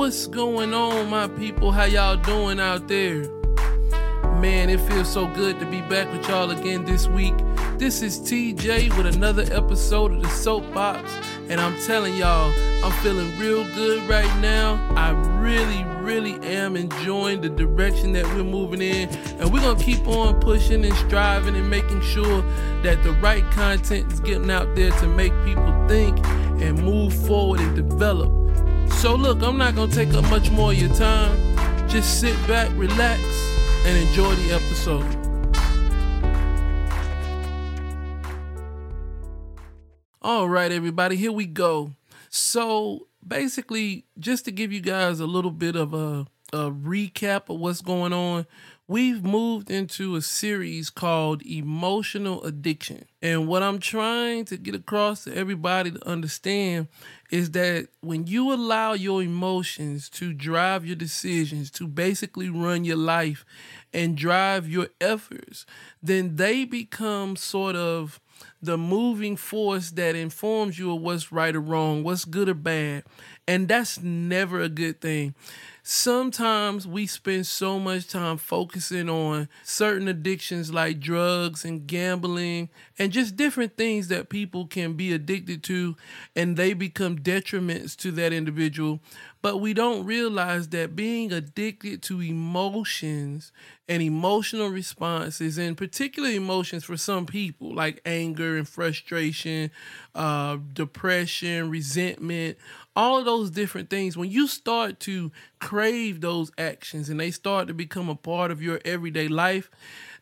What's going on, my people? How y'all doing out there? Man, it feels so good to be back with y'all again this week. This is TJ with another episode of the Soapbox, and I'm telling y'all, I'm feeling real good right now. I really, really am enjoying the direction that we're moving in, and we're gonna keep on pushing and striving and making sure that the right content is getting out there to make people think and move forward and develop. So, look, I'm not gonna take up much more of your time. Just sit back, relax, and enjoy the episode. All right, everybody, here we go. So, basically, just to give you guys a little bit of a, a recap of what's going on, we've moved into a series called Emotional Addiction. And what I'm trying to get across to everybody to understand is that when you allow your emotions to drive your decisions, to basically run your life and drive your efforts, then they become sort of the moving force that informs you of what's right or wrong, what's good or bad. And that's never a good thing sometimes we spend so much time focusing on certain addictions like drugs and gambling and just different things that people can be addicted to and they become detriments to that individual. But we don't realize that being addicted to emotions and emotional responses, and particular emotions for some people, like anger and frustration, uh, depression, resentment, all of those different things, when you start to crave those actions and they start to become a part of your everyday life,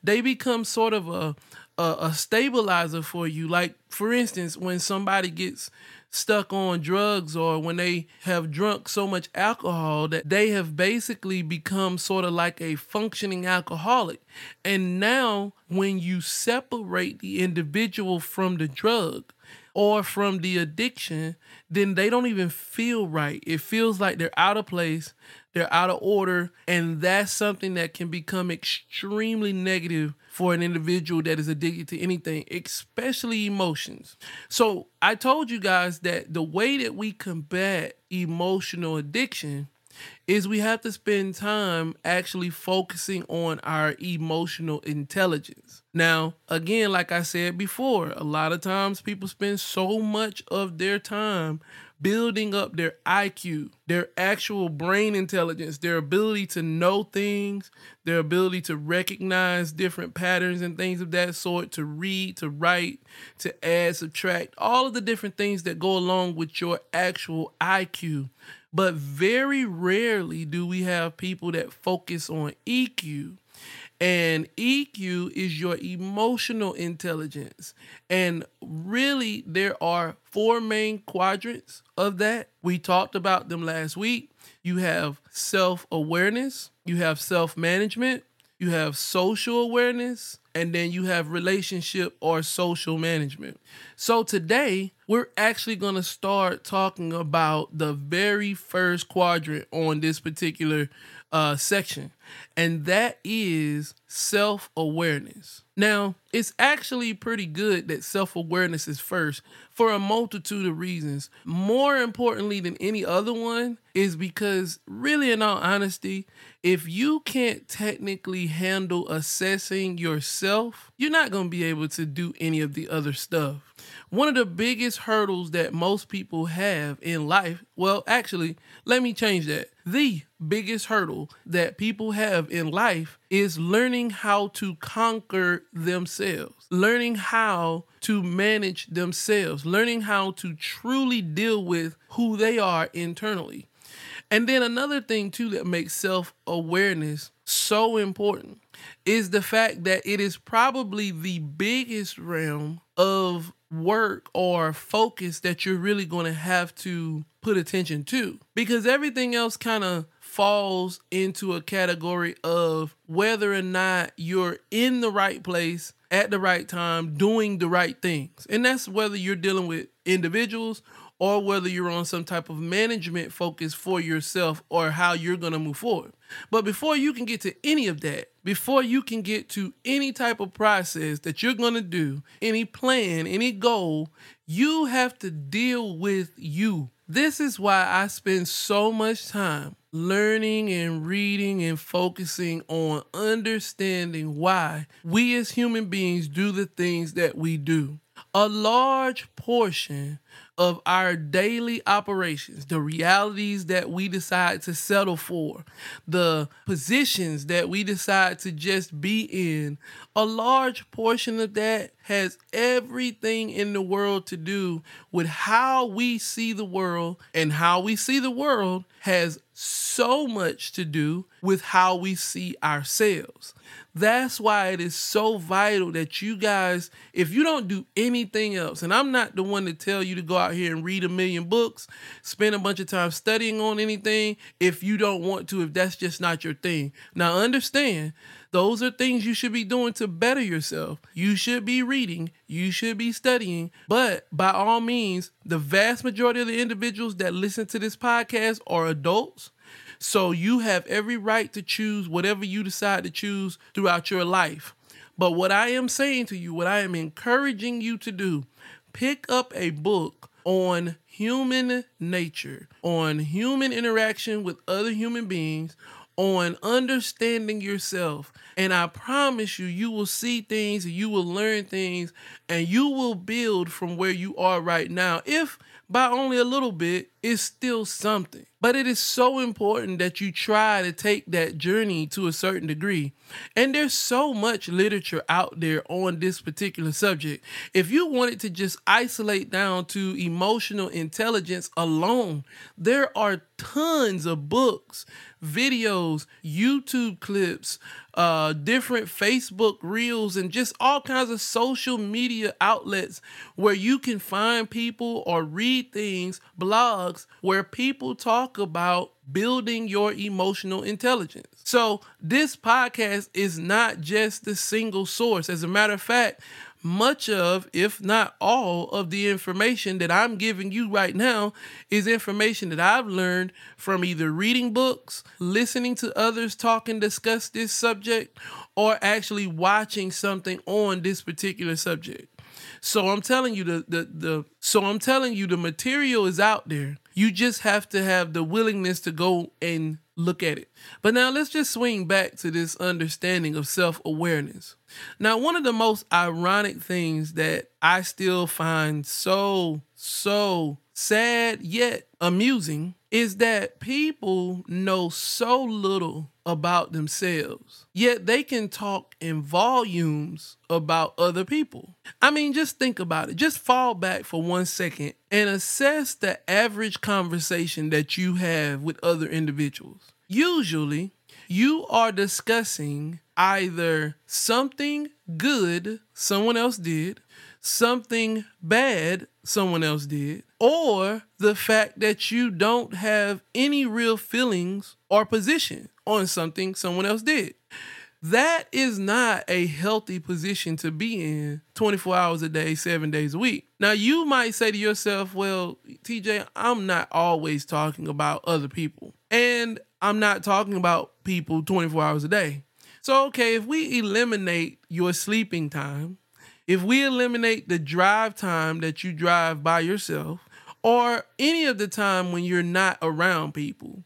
they become sort of a, a, a stabilizer for you. Like, for instance, when somebody gets stuck on drugs or when they have drunk so much alcohol that they have basically become sort of like a functioning alcoholic. And now, when you separate the individual from the drug, or from the addiction, then they don't even feel right. It feels like they're out of place, they're out of order, and that's something that can become extremely negative for an individual that is addicted to anything, especially emotions. So, I told you guys that the way that we combat emotional addiction is we have to spend time actually focusing on our emotional intelligence. Now, again, like I said before, a lot of times people spend so much of their time building up their IQ, their actual brain intelligence, their ability to know things, their ability to recognize different patterns and things of that sort, to read, to write, to add, subtract, all of the different things that go along with your actual IQ. But very rarely do we have people that focus on EQ and EQ is your emotional intelligence. And really, there are four main quadrants of that. We talked about them last week. You have self awareness, you have self management, you have social awareness, and then you have relationship or social management. So today, we're actually going to start talking about the very first quadrant on this particular uh, section, and that is self awareness. Now, it's actually pretty good that self awareness is first for a multitude of reasons. More importantly than any other one is because, really, in all honesty, if you can't technically handle assessing yourself, you're not going to be able to do any of the other stuff. One of the biggest hurdles that most people have in life, well, actually, let me change that. The biggest hurdle that people have in life is learning how to conquer themselves, learning how to manage themselves, learning how to truly deal with who they are internally. And then another thing, too, that makes self awareness so important is the fact that it is probably the biggest realm of work or focus that you're really going to have to put attention to because everything else kind of falls into a category of whether or not you're in the right place at the right time doing the right things. And that's whether you're dealing with individuals or whether you're on some type of management focus for yourself or how you're going to move forward. But before you can get to any of that, before you can get to any type of process that you're going to do, any plan, any goal, you have to deal with you This is why I spend so much time learning and reading and focusing on understanding why we as human beings do the things that we do. A large portion of our daily operations, the realities that we decide to settle for, the positions that we decide to just be in, a large portion of that has everything in the world to do with how we see the world, and how we see the world has so much to do with how we see ourselves. That's why it is so vital that you guys, if you don't do anything else, and I'm not the one to tell you to go out here and read a million books, spend a bunch of time studying on anything if you don't want to, if that's just not your thing. Now, understand, those are things you should be doing to better yourself. You should be reading, you should be studying, but by all means, the vast majority of the individuals that listen to this podcast are adults so you have every right to choose whatever you decide to choose throughout your life. But what I am saying to you, what I am encouraging you to do, pick up a book on human nature, on human interaction with other human beings, on understanding yourself. And I promise you, you will see things, you will learn things, and you will build from where you are right now. If by only a little bit, it's still something. But it is so important that you try to take that journey to a certain degree. And there's so much literature out there on this particular subject. If you wanted to just isolate down to emotional intelligence alone, there are tons of books, videos, YouTube clips, uh, different Facebook reels, and just all kinds of social media outlets where you can find people or read things, blogs, where people talk about building your emotional intelligence. So, this podcast is not just the single source. As a matter of fact, much of, if not all, of the information that I'm giving you right now is information that I've learned from either reading books, listening to others talk and discuss this subject, or actually watching something on this particular subject. So I'm telling you the the the so I'm telling you the material is out there. You just have to have the willingness to go and look at it. But now let's just swing back to this understanding of self awareness. Now, one of the most ironic things that I still find so, so sad yet amusing is that people know so little about themselves, yet they can talk in volumes about other people. I mean, just think about it. Just fall back for one second and assess the average conversation that you have with other individuals. Usually, you are discussing either something good someone else did, something bad someone else did, or the fact that you don't have any real feelings or position on something someone else did. That is not a healthy position to be in 24 hours a day, seven days a week. Now, you might say to yourself, well, TJ, I'm not always talking about other people. And I'm not talking about people 24 hours a day. So, okay, if we eliminate your sleeping time, if we eliminate the drive time that you drive by yourself, or any of the time when you're not around people,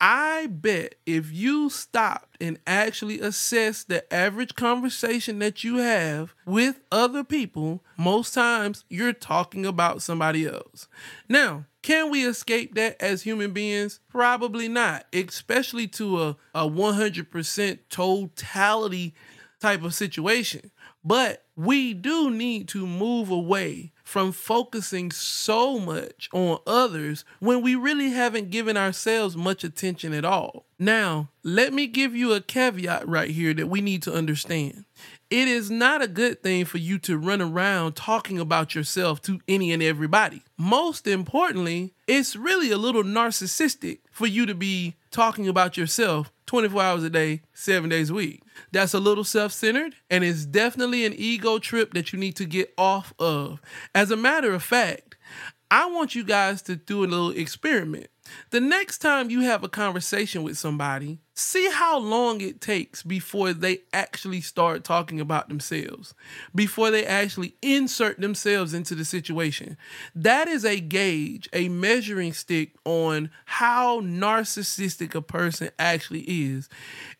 I bet if you stopped and actually assessed the average conversation that you have with other people, most times you're talking about somebody else. Now, can we escape that as human beings? Probably not, especially to a, a 100% totality type of situation. But we do need to move away from focusing so much on others when we really haven't given ourselves much attention at all. Now, let me give you a caveat right here that we need to understand. It is not a good thing for you to run around talking about yourself to any and everybody. Most importantly, it's really a little narcissistic for you to be talking about yourself 24 hours a day, seven days a week. That's a little self centered and it's definitely an ego trip that you need to get off of. As a matter of fact, I want you guys to do a little experiment. The next time you have a conversation with somebody, see how long it takes before they actually start talking about themselves, before they actually insert themselves into the situation. That is a gauge, a measuring stick on how narcissistic a person actually is.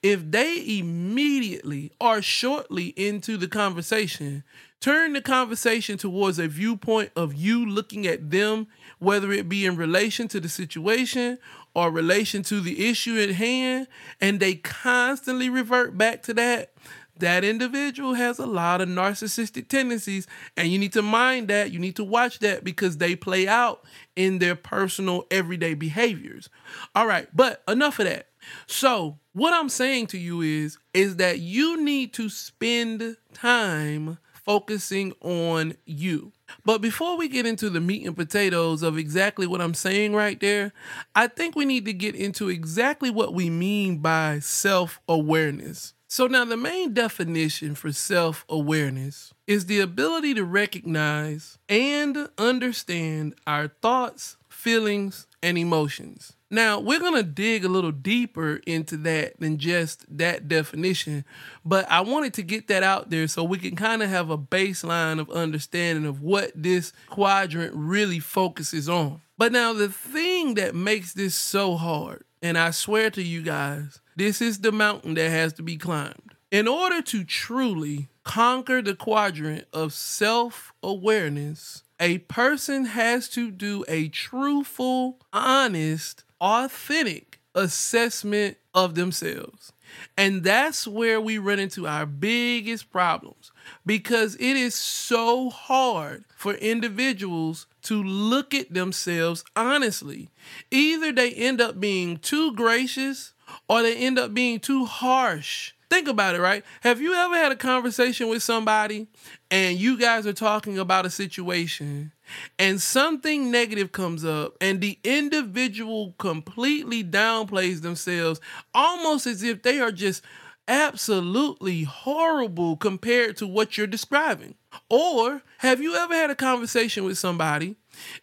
If they immediately or shortly into the conversation turn the conversation towards a viewpoint of you looking at them, whether it be in relation to the situation or relation to the issue at hand, and they constantly revert back to that, that individual has a lot of narcissistic tendencies, and you need to mind that. You need to watch that because they play out in their personal everyday behaviors. All right, but enough of that. So, what I'm saying to you is is that you need to spend time focusing on you. But before we get into the meat and potatoes of exactly what I'm saying right there, I think we need to get into exactly what we mean by self awareness. So, now the main definition for self awareness is the ability to recognize and understand our thoughts, feelings, and emotions. Now, we're going to dig a little deeper into that than just that definition, but I wanted to get that out there so we can kind of have a baseline of understanding of what this quadrant really focuses on. But now, the thing that makes this so hard, and I swear to you guys, this is the mountain that has to be climbed. In order to truly conquer the quadrant of self awareness, a person has to do a truthful, honest, authentic assessment of themselves. And that's where we run into our biggest problems because it is so hard for individuals to look at themselves honestly. Either they end up being too gracious or they end up being too harsh Think about it, right? Have you ever had a conversation with somebody and you guys are talking about a situation and something negative comes up and the individual completely downplays themselves almost as if they are just absolutely horrible compared to what you're describing? Or have you ever had a conversation with somebody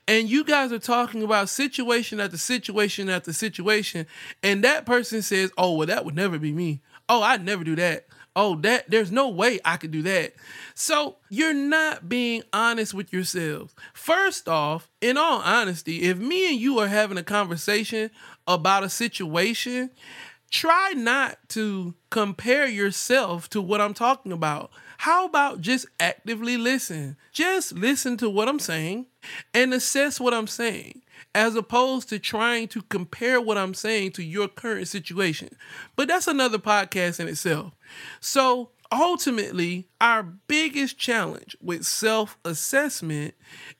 and you guys are talking about situation after situation after situation, and that person says, Oh, well, that would never be me. Oh, I'd never do that. Oh, that there's no way I could do that. So you're not being honest with yourselves. First off, in all honesty, if me and you are having a conversation about a situation, try not to compare yourself to what I'm talking about. How about just actively listen? Just listen to what I'm saying and assess what I'm saying as opposed to trying to compare what I'm saying to your current situation. But that's another podcast in itself. So, ultimately, our biggest challenge with self assessment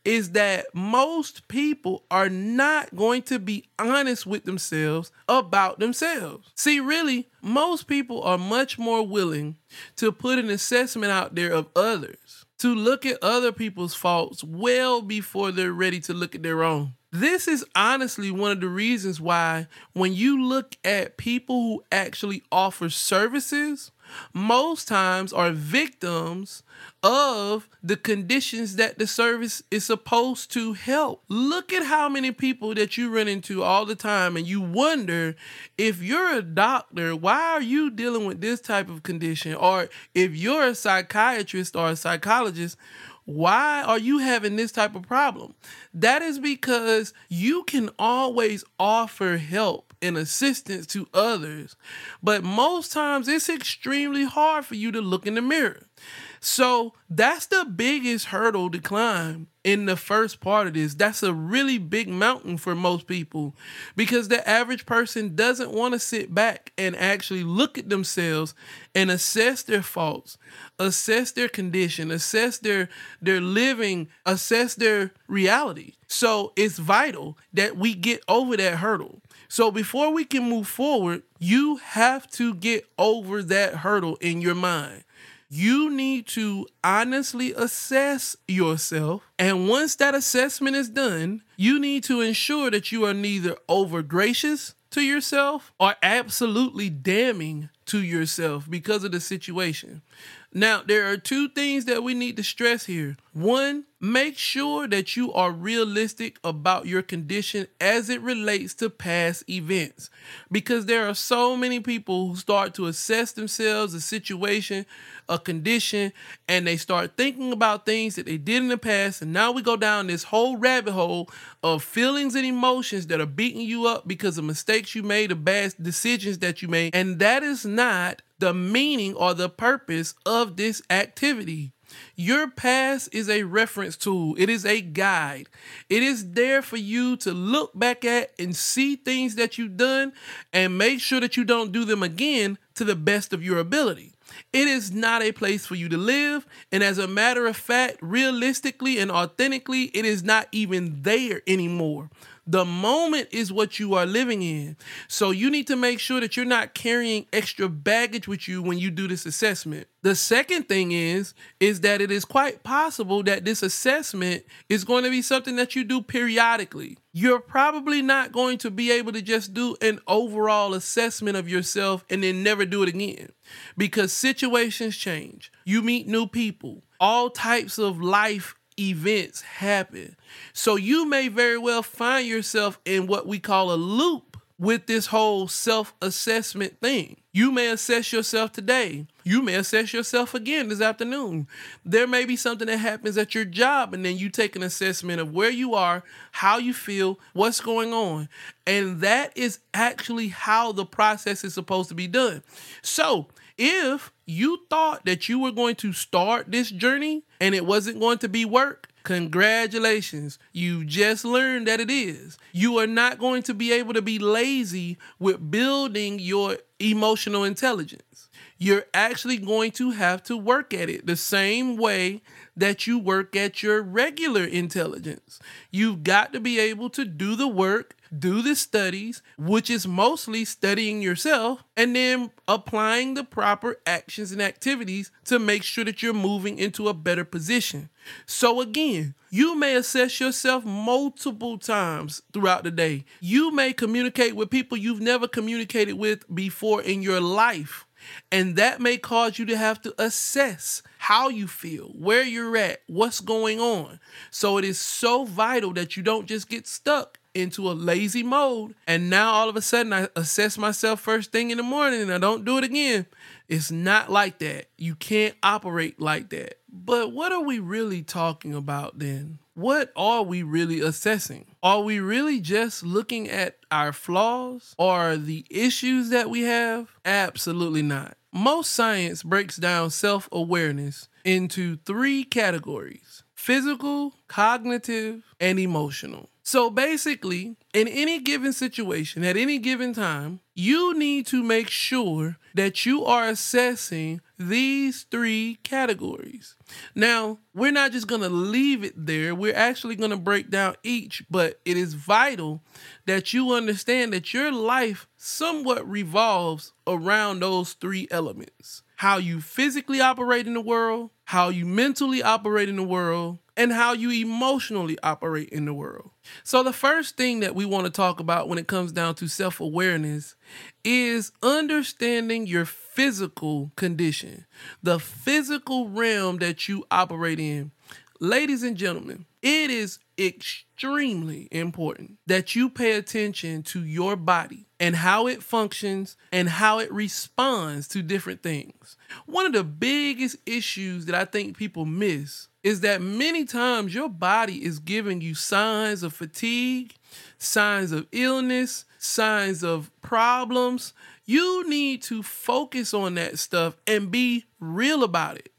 is that most people are not going to be honest with themselves about themselves. See, really, most people are much more willing to put an assessment out there of others, to look at other people's faults well before they're ready to look at their own. This is honestly one of the reasons why, when you look at people who actually offer services, most times are victims of the conditions that the service is supposed to help. Look at how many people that you run into all the time, and you wonder if you're a doctor, why are you dealing with this type of condition? Or if you're a psychiatrist or a psychologist, why are you having this type of problem? That is because you can always offer help and assistance to others, but most times it's extremely hard for you to look in the mirror. So that's the biggest hurdle to climb in the first part of this. That's a really big mountain for most people because the average person doesn't want to sit back and actually look at themselves and assess their faults, assess their condition, assess their their living, assess their reality. So it's vital that we get over that hurdle. So before we can move forward, you have to get over that hurdle in your mind you need to honestly assess yourself. And once that assessment is done, you need to ensure that you are neither over gracious to yourself or absolutely damning to yourself because of the situation. Now, there are two things that we need to stress here. One, make sure that you are realistic about your condition as it relates to past events. Because there are so many people who start to assess themselves, a situation, a condition, and they start thinking about things that they did in the past. And now we go down this whole rabbit hole of feelings and emotions that are beating you up because of mistakes you made, or bad decisions that you made. And that is not the meaning or the purpose of this activity. Your past is a reference tool, it is a guide. It is there for you to look back at and see things that you've done and make sure that you don't do them again to the best of your ability. It is not a place for you to live. And as a matter of fact, realistically and authentically, it is not even there anymore. The moment is what you are living in. So you need to make sure that you're not carrying extra baggage with you when you do this assessment. The second thing is is that it is quite possible that this assessment is going to be something that you do periodically. You're probably not going to be able to just do an overall assessment of yourself and then never do it again because situations change. You meet new people. All types of life events happen. So you may very well find yourself in what we call a loop with this whole self assessment thing. You may assess yourself today. You may assess yourself again this afternoon. There may be something that happens at your job, and then you take an assessment of where you are, how you feel, what's going on. And that is actually how the process is supposed to be done. So, if you thought that you were going to start this journey and it wasn't going to be work, congratulations. You just learned that it is. You are not going to be able to be lazy with building your emotional intelligence. You're actually going to have to work at it the same way that you work at your regular intelligence. You've got to be able to do the work do the studies, which is mostly studying yourself, and then applying the proper actions and activities to make sure that you're moving into a better position. So, again, you may assess yourself multiple times throughout the day. You may communicate with people you've never communicated with before in your life. And that may cause you to have to assess how you feel, where you're at, what's going on. So it is so vital that you don't just get stuck into a lazy mode. And now all of a sudden I assess myself first thing in the morning and I don't do it again. It's not like that. You can't operate like that. But what are we really talking about then? What are we really assessing? Are we really just looking at our flaws or the issues that we have? Absolutely not. Most science breaks down self awareness into three categories physical, cognitive, and emotional. So basically, in any given situation, at any given time, you need to make sure that you are assessing these three categories. Now, we're not just going to leave it there. We're actually going to break down each, but it is vital that you understand that your life somewhat revolves around those three elements how you physically operate in the world, how you mentally operate in the world, and how you emotionally operate in the world. So, the first thing that we want to talk about when it comes down to self awareness is understanding your physical condition, the physical realm that you operate in. Ladies and gentlemen, it is extremely important that you pay attention to your body and how it functions and how it responds to different things. One of the biggest issues that I think people miss is that many times your body is giving you signs of fatigue, signs of illness, signs of problems. You need to focus on that stuff and be real about it.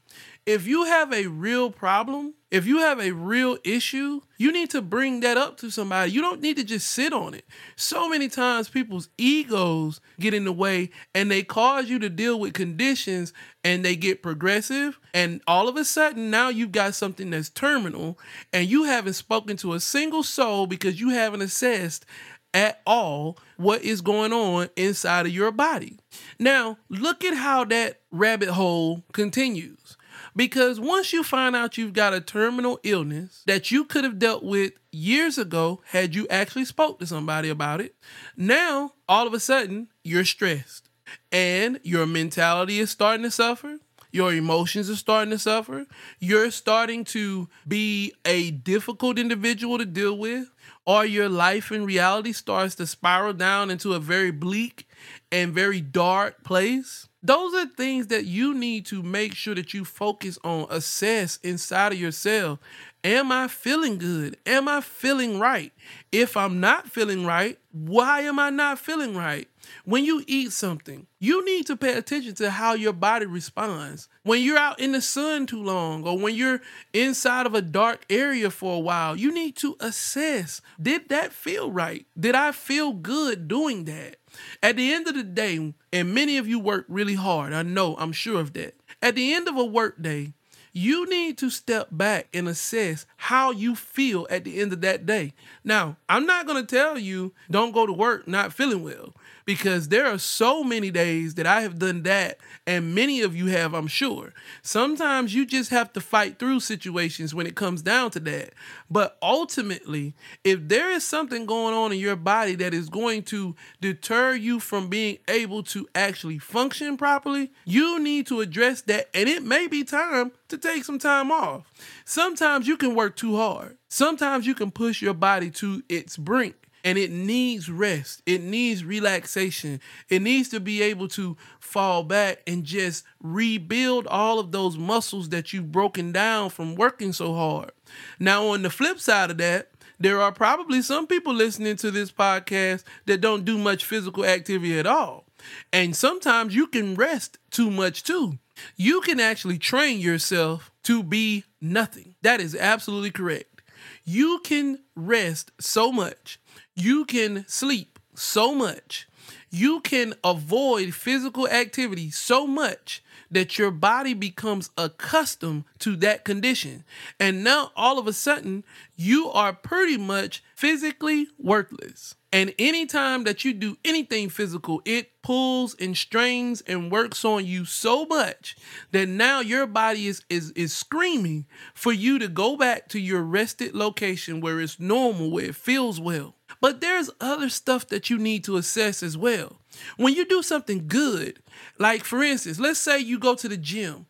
If you have a real problem, if you have a real issue, you need to bring that up to somebody. You don't need to just sit on it. So many times people's egos get in the way and they cause you to deal with conditions and they get progressive. And all of a sudden, now you've got something that's terminal and you haven't spoken to a single soul because you haven't assessed at all what is going on inside of your body. Now, look at how that rabbit hole continues. Because once you find out you've got a terminal illness that you could have dealt with years ago had you actually spoke to somebody about it, now all of a sudden you're stressed. and your mentality is starting to suffer. Your emotions are starting to suffer. You're starting to be a difficult individual to deal with, or your life in reality starts to spiral down into a very bleak and very dark place. Those are things that you need to make sure that you focus on, assess inside of yourself. Am I feeling good? Am I feeling right? If I'm not feeling right, why am I not feeling right? When you eat something, you need to pay attention to how your body responds. When you're out in the sun too long, or when you're inside of a dark area for a while, you need to assess did that feel right? Did I feel good doing that? At the end of the day, and many of you work really hard, I know, I'm sure of that. At the end of a work day, you need to step back and assess how you feel at the end of that day. Now, I'm not going to tell you don't go to work not feeling well because there are so many days that I have done that, and many of you have, I'm sure. Sometimes you just have to fight through situations when it comes down to that. But ultimately, if there is something going on in your body that is going to deter you from being able to actually function properly, you need to address that, and it may be time to take some time off. Sometimes you can work too hard. Sometimes you can push your body to its brink and it needs rest. It needs relaxation. It needs to be able to fall back and just rebuild all of those muscles that you've broken down from working so hard. Now, on the flip side of that, there are probably some people listening to this podcast that don't do much physical activity at all. And sometimes you can rest too much too. You can actually train yourself to be nothing. That is absolutely correct. You can rest so much you can sleep so much, you can avoid physical activity so much that your body becomes accustomed to that condition. And now all of a sudden, you are pretty much physically worthless. And anytime that you do anything physical, it pulls and strains and works on you so much that now your body is, is, is screaming for you to go back to your rested location where it's normal, where it feels well. But there's other stuff that you need to assess as well. When you do something good, like for instance, let's say you go to the gym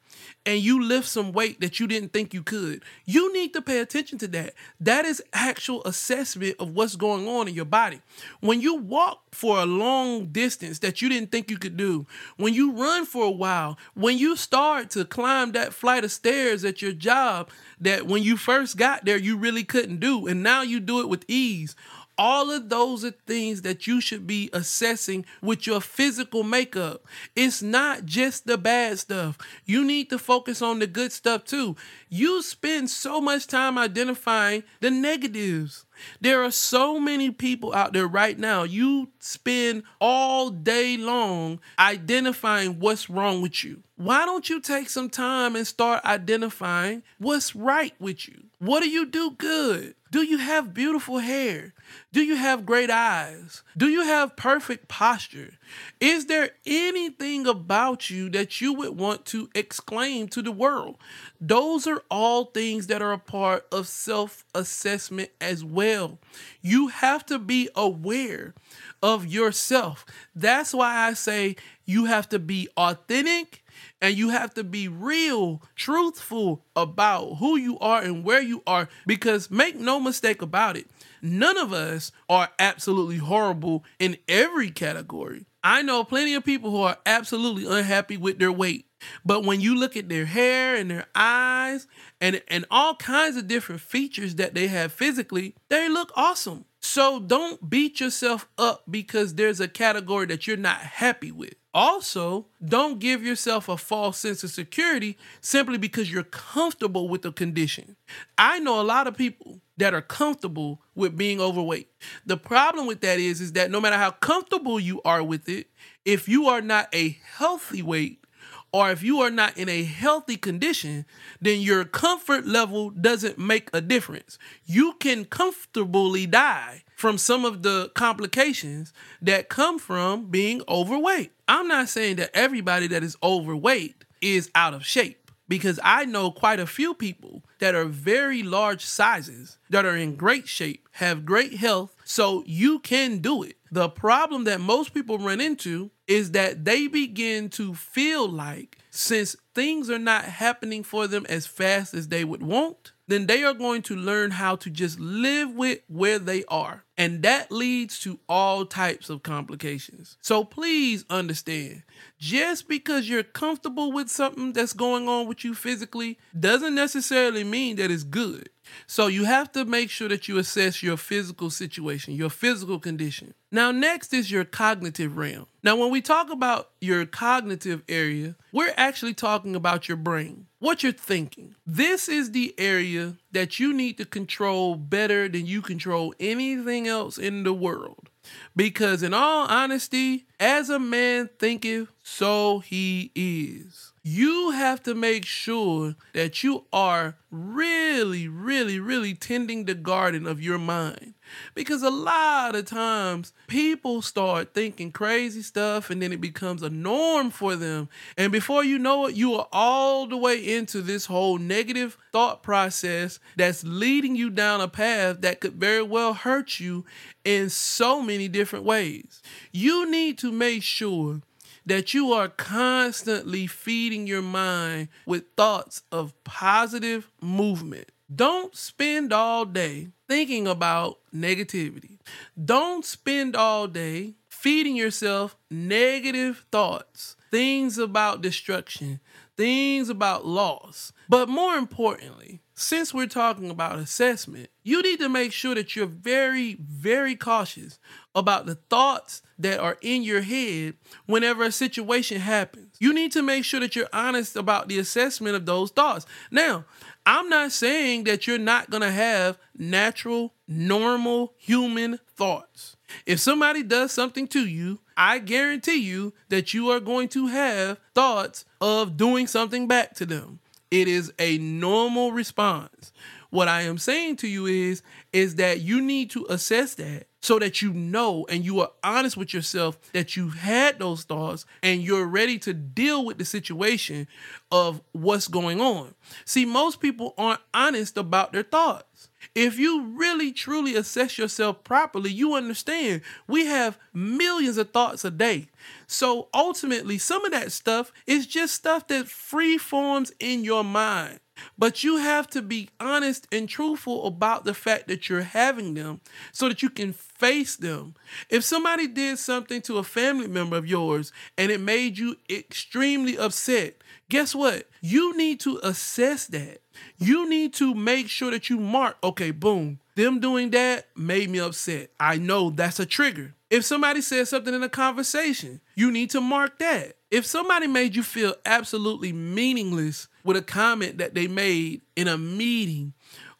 and you lift some weight that you didn't think you could, you need to pay attention to that. That is actual assessment of what's going on in your body. When you walk for a long distance that you didn't think you could do, when you run for a while, when you start to climb that flight of stairs at your job that when you first got there you really couldn't do, and now you do it with ease all of those are things that you should be assessing with your physical makeup. It's not just the bad stuff. You need to focus on the good stuff too. You spend so much time identifying the negatives. There are so many people out there right now. You spend all day long identifying what's wrong with you. Why don't you take some time and start identifying what's right with you? What do you do good? Do you have beautiful hair? Do you have great eyes? Do you have perfect posture? Is there anything about you that you would want to exclaim to the world? Those are all things that are a part of self assessment as well. You have to be aware of yourself. That's why I say you have to be authentic and you have to be real, truthful about who you are and where you are because make no mistake about it, none of us are absolutely horrible in every category. I know plenty of people who are absolutely unhappy with their weight. But when you look at their hair and their eyes and, and all kinds of different features that they have physically, they look awesome. So don't beat yourself up because there's a category that you're not happy with. Also, don't give yourself a false sense of security simply because you're comfortable with the condition. I know a lot of people that are comfortable with being overweight. The problem with that is is that no matter how comfortable you are with it, if you are not a healthy weight, or if you are not in a healthy condition, then your comfort level doesn't make a difference. You can comfortably die from some of the complications that come from being overweight. I'm not saying that everybody that is overweight is out of shape because I know quite a few people that are very large sizes that are in great shape, have great health, So you can do it. The problem that most people run into is that they begin to feel like since things are not happening for them as fast as they would want, then they are going to learn how to just live with where they are. And that leads to all types of complications. So please understand just because you're comfortable with something that's going on with you physically doesn't necessarily mean that it's good. So you have to make sure that you assess your physical situation, your physical condition. Now, next is your cognitive realm. Now, when we talk about your cognitive area, we're actually talking about your brain, what you're thinking. This is the area that you need to control better than you control anything else in the world. Because, in all honesty, as a man thinketh, so he is. You have to make sure that you are really, really, really tending the garden of your mind. Because a lot of times people start thinking crazy stuff and then it becomes a norm for them. And before you know it, you are all the way into this whole negative thought process that's leading you down a path that could very well hurt you in so many different ways. You need to make sure that you are constantly feeding your mind with thoughts of positive movement. Don't spend all day thinking about negativity. Don't spend all day feeding yourself negative thoughts, things about destruction, things about loss. But more importantly, since we're talking about assessment, you need to make sure that you're very, very cautious about the thoughts that are in your head whenever a situation happens. You need to make sure that you're honest about the assessment of those thoughts. Now, I'm not saying that you're not going to have natural, normal human thoughts. If somebody does something to you, I guarantee you that you are going to have thoughts of doing something back to them. It is a normal response. What I am saying to you is is that you need to assess that so that you know and you are honest with yourself that you had those thoughts and you're ready to deal with the situation of what's going on. See, most people aren't honest about their thoughts. If you really truly assess yourself properly, you understand we have millions of thoughts a day. So ultimately, some of that stuff is just stuff that free forms in your mind. But you have to be honest and truthful about the fact that you're having them so that you can face them. If somebody did something to a family member of yours and it made you extremely upset, guess what? You need to assess that. You need to make sure that you mark, okay, boom, them doing that made me upset. I know that's a trigger. If somebody says something in a conversation, you need to mark that. If somebody made you feel absolutely meaningless with a comment that they made in a meeting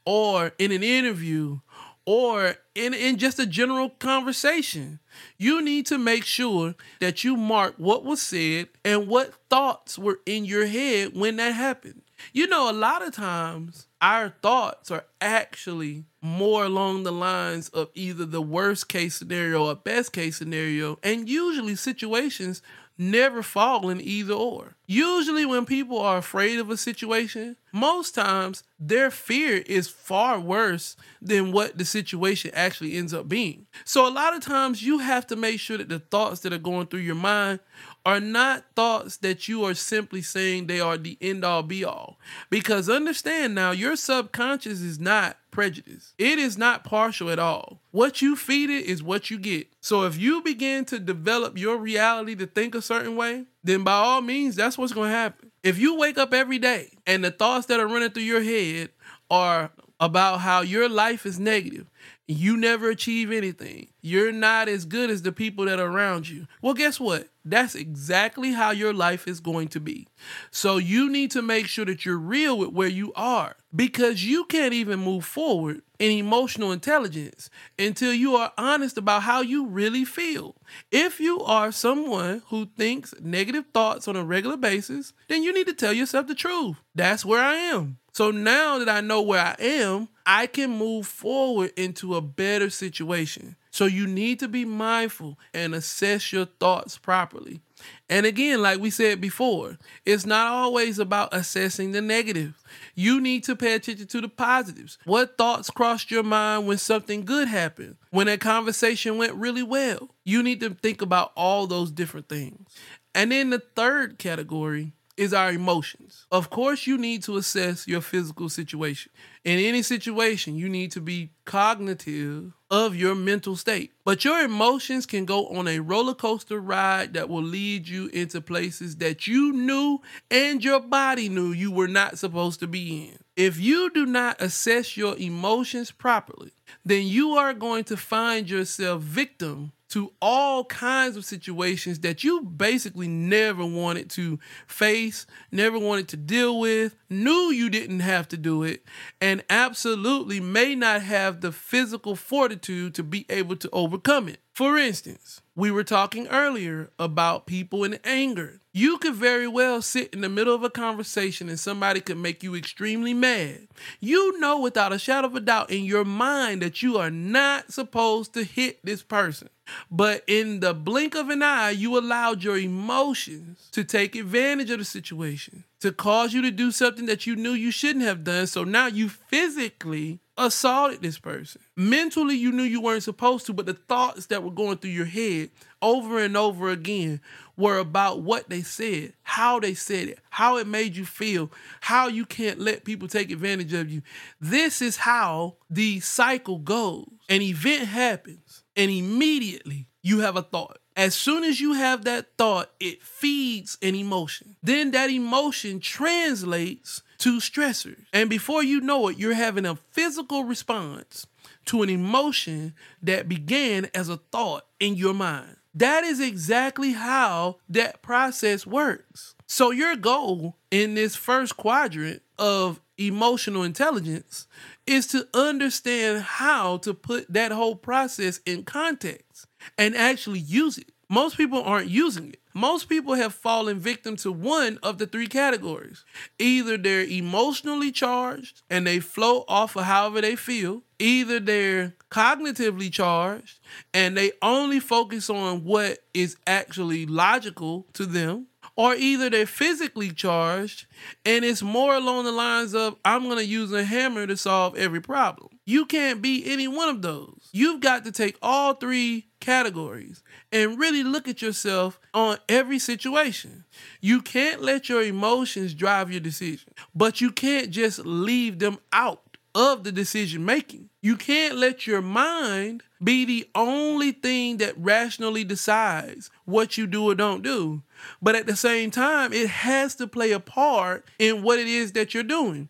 or in an interview or in, in just a general conversation, you need to make sure that you mark what was said and what thoughts were in your head when that happened. You know, a lot of times our thoughts are actually more along the lines of either the worst case scenario or best case scenario, and usually situations never fall in either or. Usually, when people are afraid of a situation, most times their fear is far worse than what the situation actually ends up being. So, a lot of times, you have to make sure that the thoughts that are going through your mind are not thoughts that you are simply saying they are the end all be all. Because understand now, your subconscious is not prejudice. It is not partial at all. What you feed it is what you get. So if you begin to develop your reality to think a certain way, then by all means, that's what's going to happen. If you wake up every day and the thoughts that are running through your head are about how your life is negative you never achieve anything. You're not as good as the people that are around you. Well, guess what? That's exactly how your life is going to be. So you need to make sure that you're real with where you are because you can't even move forward in emotional intelligence until you are honest about how you really feel. If you are someone who thinks negative thoughts on a regular basis, then you need to tell yourself the truth. That's where I am. So now that I know where I am, I can move forward into a better situation. So you need to be mindful and assess your thoughts properly. And again, like we said before, it's not always about assessing the negative. You need to pay attention to the positives. What thoughts crossed your mind when something good happened? When a conversation went really well? You need to think about all those different things. And then the third category is our emotions. Of course, you need to assess your physical situation. In any situation, you need to be cognitive of your mental state. But your emotions can go on a roller coaster ride that will lead you into places that you knew and your body knew you were not supposed to be in. If you do not assess your emotions properly, then you are going to find yourself victim to all kinds of situations that you basically never wanted to face, never wanted to deal with, knew you didn't have to do it, and absolutely may not have the physical fortitude to be able to overcome it. For instance, we were talking earlier about people in anger. You could very well sit in the middle of a conversation and somebody could make you extremely mad. You know without a shadow of a doubt in your mind that you are not supposed to hit this person. But in the blink of an eye, you allowed your emotions to take advantage of the situation, to cause you to do something that you knew you shouldn't have done. So now you physically assaulted this person. Mentally, you knew you weren't supposed to, but the thoughts that were going through your head over and over again were about what they said, how they said it, how it made you feel, how you can't let people take advantage of you. This is how the cycle goes. An event happens, and immediately you have a thought. As soon as you have that thought, it feeds an emotion. Then that emotion translates to stressors. And before you know it, you're having a physical response to an emotion that began as a thought in your mind. That is exactly how that process works. So, your goal in this first quadrant of emotional intelligence is to understand how to put that whole process in context and actually use it. Most people aren't using it. Most people have fallen victim to one of the three categories. Either they're emotionally charged and they flow off of however they feel, either they're cognitively charged and they only focus on what is actually logical to them, or either they're physically charged and it's more along the lines of, I'm going to use a hammer to solve every problem. You can't be any one of those. You've got to take all three categories and really look at yourself on every situation. You can't let your emotions drive your decision, but you can't just leave them out of the decision making. You can't let your mind be the only thing that rationally decides what you do or don't do. But at the same time, it has to play a part in what it is that you're doing.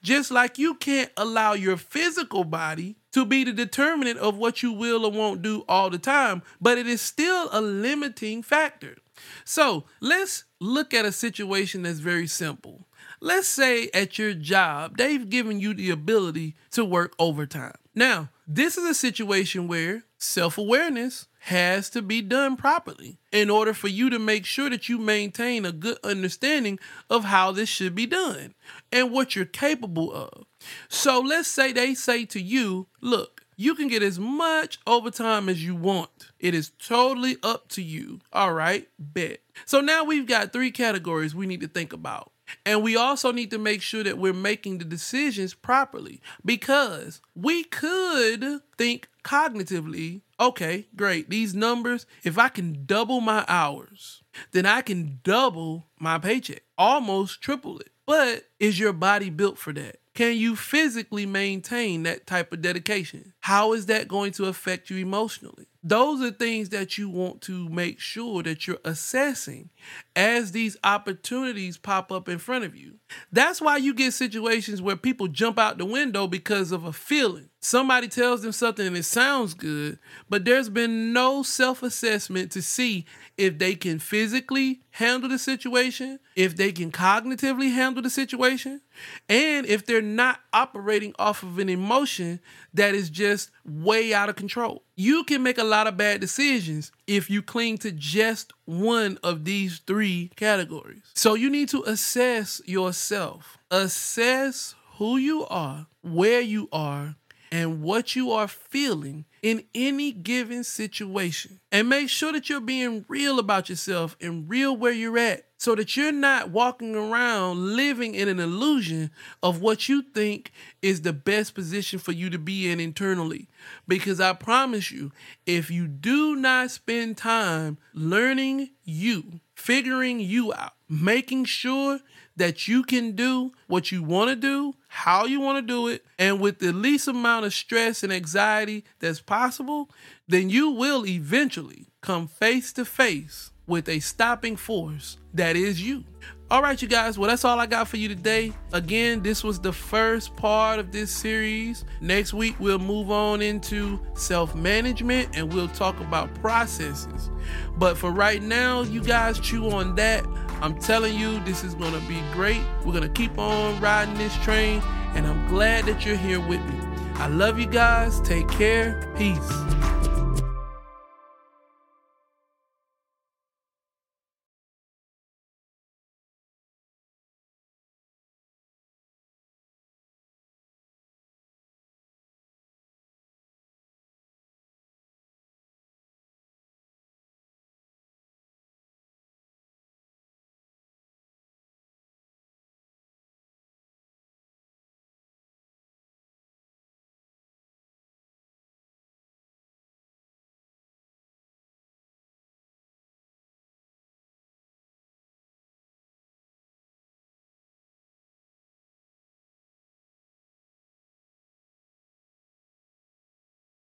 Just like you can't allow your physical body to be the determinant of what you will or won't do all the time, but it is still a limiting factor. So let's look at a situation that's very simple. Let's say at your job, they've given you the ability to work overtime. Now, this is a situation where self awareness has to be done properly in order for you to make sure that you maintain a good understanding of how this should be done and what you're capable of. So let's say they say to you, look, you can get as much overtime as you want. It is totally up to you. All right, bet. So now we've got three categories we need to think about. And we also need to make sure that we're making the decisions properly because we could think cognitively okay, great, these numbers, if I can double my hours, then I can double my paycheck, almost triple it. But is your body built for that? Can you physically maintain that type of dedication? How is that going to affect you emotionally? Those are things that you want to make sure that you're assessing as these opportunities pop up in front of you. That's why you get situations where people jump out the window because of a feeling. Somebody tells them something and it sounds good, but there's been no self assessment to see if they can physically handle the situation, if they can cognitively handle the situation, and if they're not operating off of an emotion that is just way out of control. You can make a lot of bad decisions if you cling to just one of these three categories. So you need to assess yourself, assess who you are, where you are, and what you are feeling in any given situation. And make sure that you're being real about yourself and real where you're at so that you're not walking around living in an illusion of what you think is the best position for you to be in internally. Because I promise you, if you do not spend time learning you, figuring you out, making sure that you can do what you want to do, how you want to do it, and with the least amount of stress and anxiety that's possible, then you will eventually come face to face with a stopping force that is you. All right, you guys. Well, that's all I got for you today. Again, this was the first part of this series. Next week, we'll move on into self management and we'll talk about processes. But for right now, you guys chew on that. I'm telling you, this is going to be great. We're going to keep on riding this train, and I'm glad that you're here with me. I love you guys. Take care. Peace.